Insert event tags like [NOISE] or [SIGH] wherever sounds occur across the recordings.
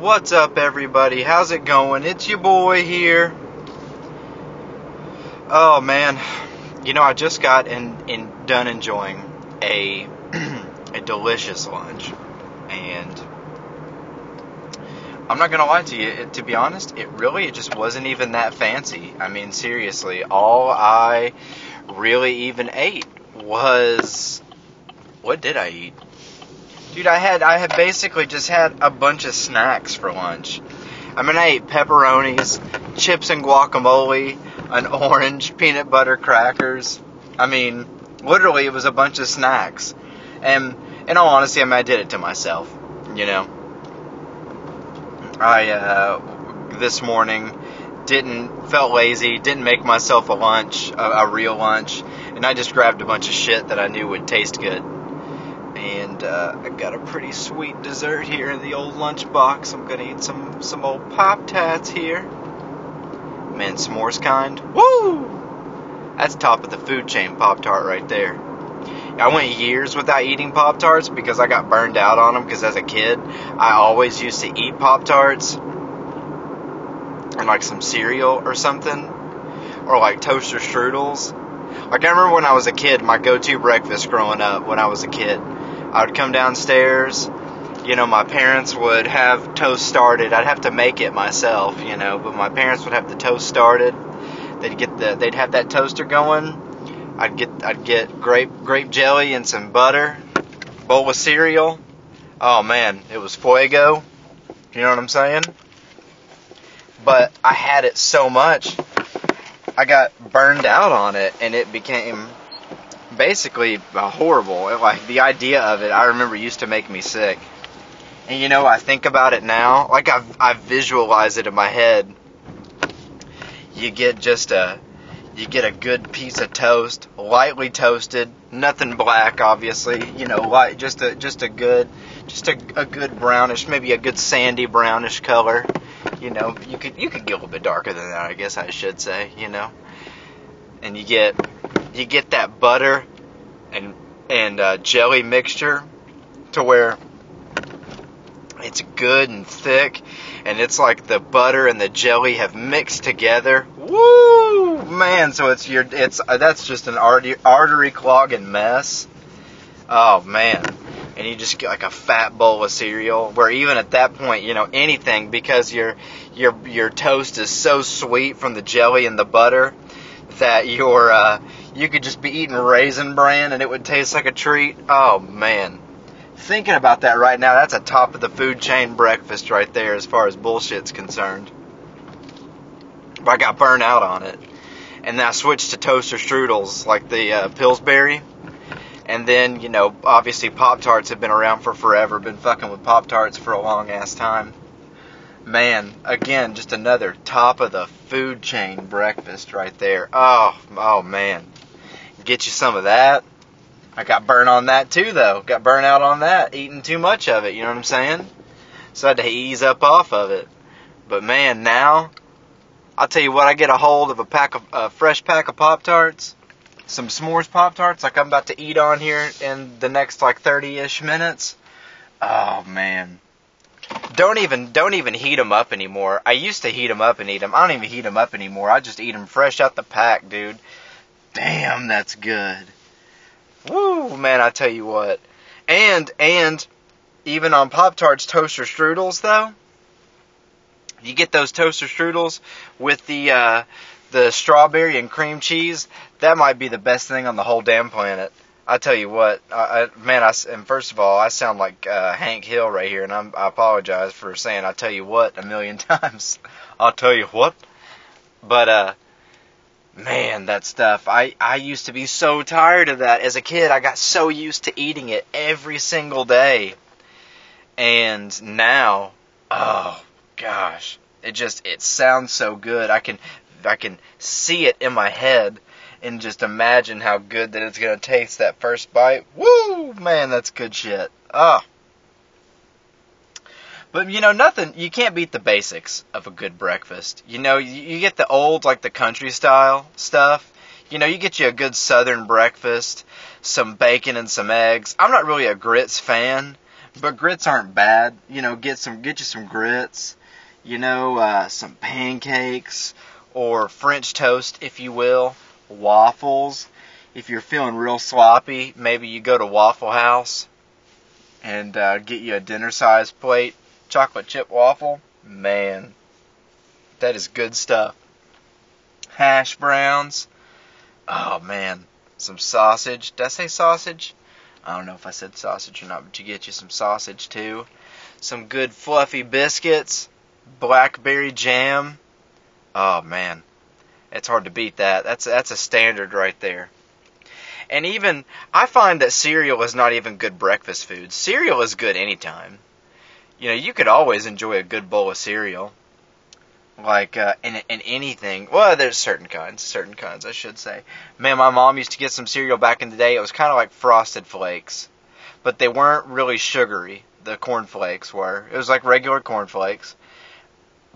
What's up, everybody? How's it going? It's your boy here. Oh man, you know I just got in, in done enjoying a [CLEARS THROAT] a delicious lunch, and I'm not gonna lie to you. It, to be honest, it really it just wasn't even that fancy. I mean, seriously, all I really even ate was what did I eat? Dude, I had I had basically just had a bunch of snacks for lunch. I mean, I ate pepperonis, chips and guacamole, an orange, peanut butter crackers. I mean, literally, it was a bunch of snacks. And in all honesty, I mean, I did it to myself. You know, I uh, this morning didn't felt lazy, didn't make myself a lunch, a, a real lunch, and I just grabbed a bunch of shit that I knew would taste good and uh, I got a pretty sweet dessert here in the old lunchbox. I'm gonna eat some some old pop tarts here. Man, s'mores kind. Woo! That's top of the food chain pop tart right there. I went years without eating pop tarts because I got burned out on them. Because as a kid, I always used to eat pop tarts and like some cereal or something, or like toaster strudels. Like I remember when I was a kid, my go-to breakfast growing up when I was a kid I would come downstairs. You know, my parents would have toast started. I'd have to make it myself, you know, but my parents would have the toast started. They'd get the they'd have that toaster going. I'd get I'd get grape grape jelly and some butter, bowl of cereal. Oh man, it was fuego. You know what I'm saying? But I had it so much, I got burned out on it, and it became basically horrible. Like the idea of it, I remember used to make me sick. And you know, I think about it now, like I've I visualize it in my head. You get just a you get a good piece of toast, lightly toasted, nothing black, obviously. You know, light, just a just a good, just a, a good brownish, maybe a good sandy brownish color. You know, you could you could get a little bit darker than that, I guess I should say. You know, and you get you get that butter and and uh, jelly mixture to where it's good and thick and it's like the butter and the jelly have mixed together. Woo man so it's your it's uh, that's just an artery, artery clogging mess. Oh man. And you just get like a fat bowl of cereal where even at that point you know anything because your your your toast is so sweet from the jelly and the butter that your uh, you could just be eating raisin bran and it would taste like a treat. Oh man. Thinking about that right now, that's a top of the food chain breakfast right there as far as bullshit's concerned. But I got burned out on it. And then I switched to toaster strudels like the uh, Pillsbury. And then, you know, obviously Pop Tarts have been around for forever. Been fucking with Pop Tarts for a long ass time man, again, just another top of the food chain breakfast right there. Oh, oh man. Get you some of that. I got burnt on that too, though. Got burnt out on that, eating too much of it, you know what I'm saying? So I had to ease up off of it. But man, now, I'll tell you what, I get a hold of a pack of, a fresh pack of Pop Tarts, some s'mores Pop Tarts, like I'm about to eat on here in the next like 30 ish minutes. Oh man don't even don't even heat them up anymore. I used to heat them up and eat them. I don't even heat them up anymore. I just eat them fresh out the pack, dude. Damn, that's good. Woo, man, I tell you what. And and even on Pop Tarts toaster strudels though, you get those toaster strudels with the uh, the strawberry and cream cheese. That might be the best thing on the whole damn planet. I tell you what, I, I, man, I, and first of all, I sound like uh, Hank Hill right here, and I'm, I apologize for saying I tell you what a million [LAUGHS] times. I'll tell you what. But, uh, man, that stuff, I, I used to be so tired of that. As a kid, I got so used to eating it every single day. And now, oh, gosh, it just, it sounds so good. I can, I can see it in my head and just imagine how good that it's gonna taste that first bite. Woo, man, that's good shit. Ah. But you know, nothing. You can't beat the basics of a good breakfast. You know, you, you get the old like the country style stuff. You know, you get you a good southern breakfast, some bacon and some eggs. I'm not really a grits fan, But grits aren't bad. You know, get some get you some grits. You know, uh, some pancakes or French toast, if you will, waffles. If you're feeling real sloppy, maybe you go to Waffle House and uh, get you a dinner size plate chocolate chip waffle. Man, that is good stuff. Hash browns. Oh man, some sausage. Did I say sausage? I don't know if I said sausage or not, but you get you some sausage too. Some good fluffy biscuits. Blackberry jam. Oh man, it's hard to beat that. That's that's a standard right there. And even I find that cereal is not even good breakfast food. Cereal is good anytime. You know, you could always enjoy a good bowl of cereal like uh, in in anything. Well, there's certain kinds, certain kinds, I should say. Man, my mom used to get some cereal back in the day. It was kind of like Frosted Flakes, but they weren't really sugary. The corn flakes were. It was like regular corn flakes,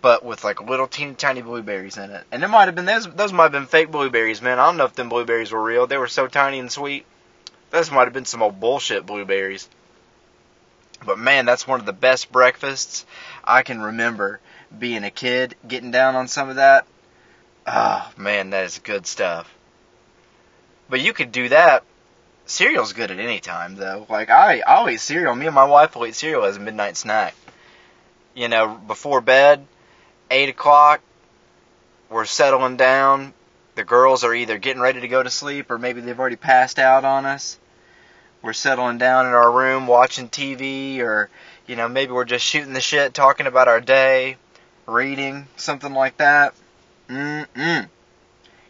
but with like little teeny tiny blueberries in it. And it might have been those. Those might have been fake blueberries, man. I don't know if them blueberries were real. They were so tiny and sweet. Those might have been some old bullshit blueberries. But man, that's one of the best breakfasts I can remember being a kid, getting down on some of that. Oh, man, that is good stuff. But you could do that. Cereal's good at any time, though. Like, I, I always eat cereal. Me and my wife will eat cereal as a midnight snack. You know, before bed, 8 o'clock, we're settling down. The girls are either getting ready to go to sleep or maybe they've already passed out on us. We're settling down in our room watching TV or, you know, maybe we're just shooting the shit, talking about our day reading, something like that. Mm-mm.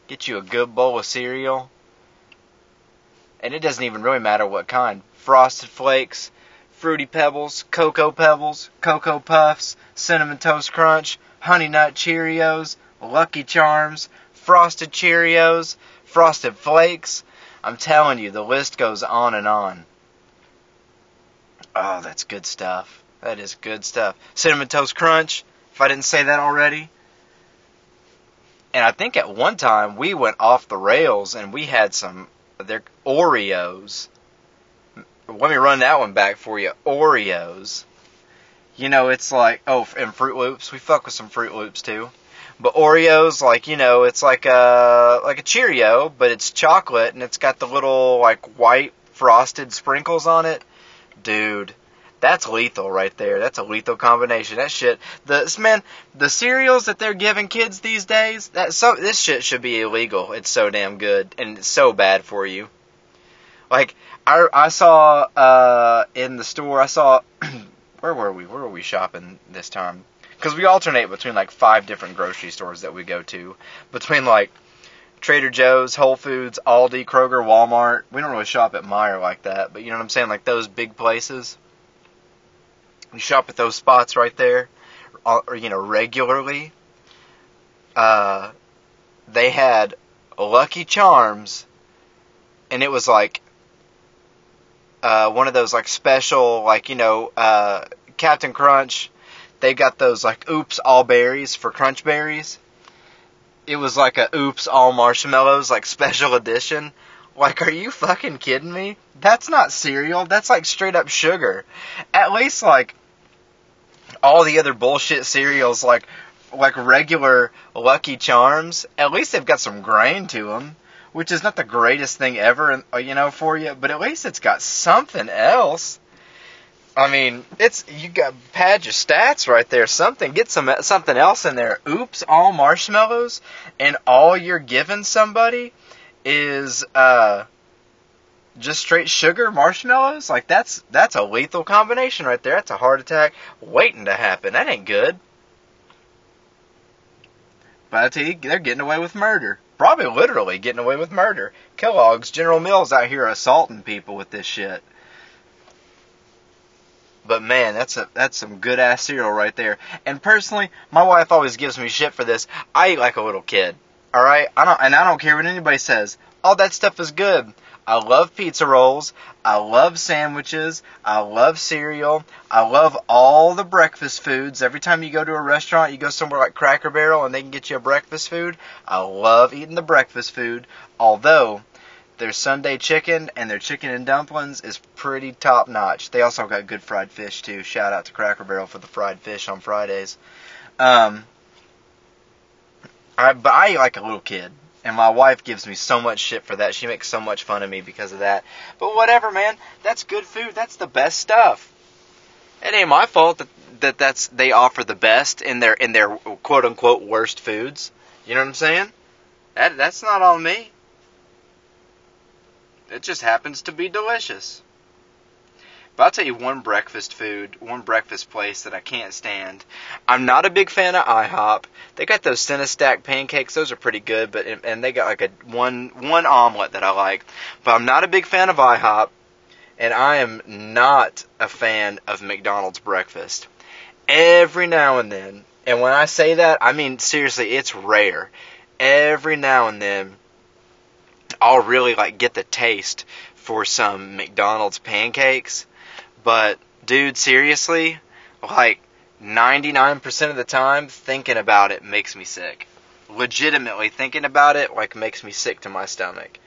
Get you a good bowl of cereal. And it doesn't even really matter what kind. Frosted Flakes, Fruity Pebbles, Cocoa Pebbles, Cocoa Puffs, Cinnamon Toast Crunch, Honey Nut Cheerios, Lucky Charms, Frosted Cheerios, Frosted Flakes. I'm telling you, the list goes on and on. Oh, that's good stuff. That is good stuff. Cinnamon Toast Crunch, if I didn't say that already. And I think at one time we went off the rails and we had some their Oreos. Let me run that one back for you. Oreos. You know, it's like oh, and Froot Loops. We fuck with some Froot Loops too. But Oreos, like you know, it's like a like a Cheerio, but it's chocolate and it's got the little like white frosted sprinkles on it. Dude, that's lethal right there. That's a lethal combination. That shit. The man, the cereals that they're giving kids these days. That so this shit should be illegal. It's so damn good and it's so bad for you. Like I I saw uh, in the store. I saw [CLEARS THROAT] where were we? Where were we shopping this time? Because we alternate between like five different grocery stores that we go to. Between like Trader Joe's, Whole Foods, Aldi, Kroger, Walmart. We don't really shop at Meijer like that, but you know what I'm saying? Like those big places. We shop at those spots right there, or, you know, regularly. Uh, they had Lucky Charms, and it was like uh, one of those like special, like you know, uh, Captain Crunch. They got those like Oops All Berries for Crunch Berries. It was like a Oops All Marshmallows like special edition. Like, are you fucking kidding me? That's not cereal. That's like straight up sugar. At least like all the other bullshit cereals like like regular Lucky Charms, at least they've got some grain to them, which is not the greatest thing ever, you know, for you. But at least it's got something else. I mean, it's you got pad your stats right there. Something get some something else in there. Oops, all marshmallows, and all you're giving somebody is uh just straight sugar marshmallows like that's that's a lethal combination right there that's a heart attack waiting to happen that ain't good but I tell you, they're getting away with murder. Probably literally getting away with murder. Kellogg's, General Mills out here assaulting people with this shit. But man, that's a that's some good ass cereal right there. And personally, my wife always gives me shit for this. I eat like a little kid. All right, I don't, and I don't care what anybody says. All that stuff is good. I love pizza rolls. I love sandwiches. I love cereal. I love all the breakfast foods. Every time you go to a restaurant, you go somewhere like Cracker Barrel and they can get you a breakfast food. I love eating the breakfast food. Although their Sunday chicken and their chicken and dumplings is pretty top notch. They also got good fried fish too. Shout out to Cracker Barrel for the fried fish on Fridays. Um, I but I like a little kid, and my wife gives me so much shit for that. She makes so much fun of me because of that. But whatever, man. That's good food. That's the best stuff. It ain't my fault that, that that's they offer the best in their in their quote unquote worst foods. You know what I'm saying? That that's not on me. It just happens to be delicious. But I'll tell you one breakfast food, one breakfast place that I can't stand. I'm not a big fan of IHOP. They got those Cinn-A-Stack pancakes; those are pretty good. But and they got like a one one omelet that I like. But I'm not a big fan of IHOP, and I am not a fan of McDonald's breakfast. Every now and then, and when I say that, I mean seriously, it's rare. Every now and then, I'll really like get the taste for some McDonald's pancakes but, dude, seriously, like 99% of the time, thinking about it makes me sick. Legitimately thinking about it, like, makes me sick to my stomach.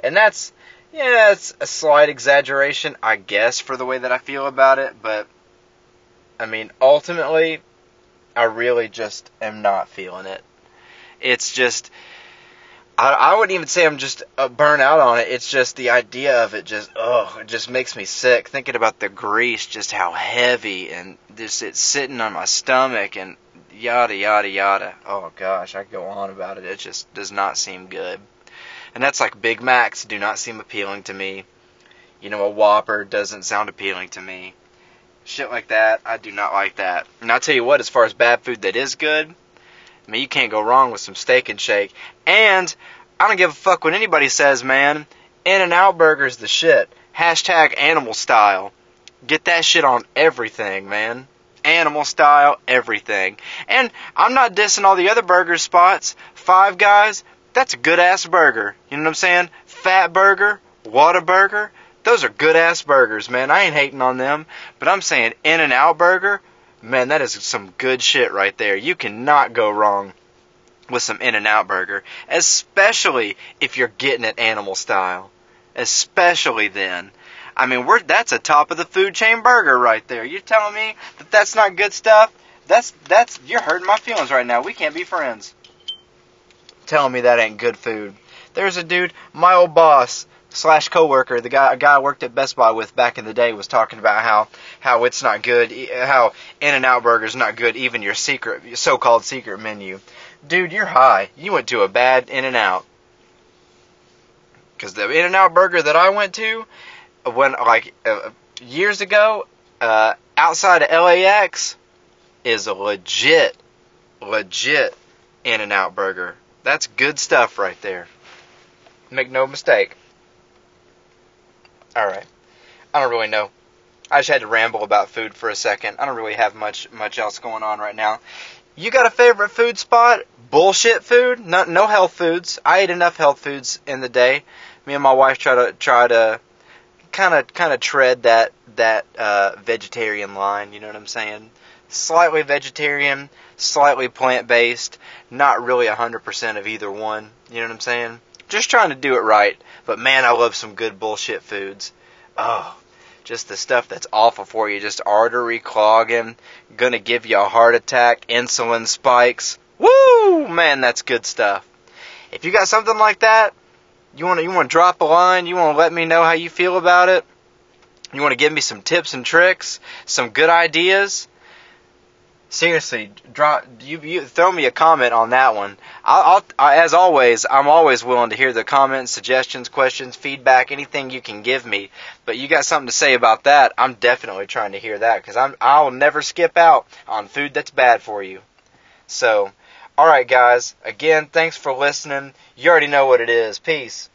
And that's, yeah, it's a slight exaggeration, I guess, for the way that I feel about it, but, I mean, ultimately, I really just am not feeling it. It's just, I, I wouldn't even say I'm just uh, burnt out on it. It's just the idea of it just, oh, it just makes me sick. Thinking about the grease, just how heavy and just it's sitting on my stomach and yada, yada, yada. Oh gosh, I go on about it. It just does not seem good. And that's like Big Macs do not seem appealing to me. You know, a Whopper doesn't sound appealing to me. Shit like that, I do not like that. And I'll tell you what, as far as bad food that is good, I mean, you can't go wrong with some steak and shake. And I don't give a fuck what anybody says, man. In and Out Burger's the shit. Hashtag animal style. Get that shit on everything, man. Animal style, everything. And I'm not dissing all the other burger spots. Five Guys, that's a good ass burger. You know what I'm saying? Fat Burger, Whataburger, those are good ass burgers, man. I ain't hating on them. But I'm saying In and Out Burger, Man, that is some good shit right there. You cannot go wrong with some In N Out burger, especially if you're getting it animal style. Especially then. I mean, we're that's a top of the food chain burger right there. You're telling me that that's not good stuff? That's that's you're hurting my feelings right now. We can't be friends. Telling me that ain't good food. There's a dude, my old boss, slash coworker, the guy a guy I worked at Best Buy with back in the day was talking about how how it's not good, how In and Out Burger's not good, even your secret so-called secret menu. Dude, you're high. You went to a bad In and Out. Cuz the In and Out Burger that I went to when like uh, years ago uh, outside of LAX is a legit legit In and Out Burger. That's good stuff right there. Make no mistake. All right. I don't really know. I just had to ramble about food for a second. I don't really have much much else going on right now. You got a favorite food spot? Bullshit food? No, no health foods. I ate enough health foods in the day. Me and my wife try to try to kind of kind of tread that that uh, vegetarian line. You know what I'm saying? Slightly vegetarian, slightly plant based. Not really 100% of either one. You know what I'm saying? Just trying to do it right. But man, I love some good bullshit foods. Oh, just the stuff that's awful for you, just artery clogging, gonna give you a heart attack, insulin spikes. Woo! Man, that's good stuff. If you got something like that, you want to you want to drop a line, you want to let me know how you feel about it. You want to give me some tips and tricks, some good ideas seriously, drop you, you throw me a comment on that one. I'll, I'll, as always, I'm always willing to hear the comments, suggestions, questions, feedback, anything you can give me. But you got something to say about that? I'm definitely trying to hear that because I'm I'll never skip out on food that's bad for you. So, all right, guys. Again, thanks for listening. You already know what it is. Peace.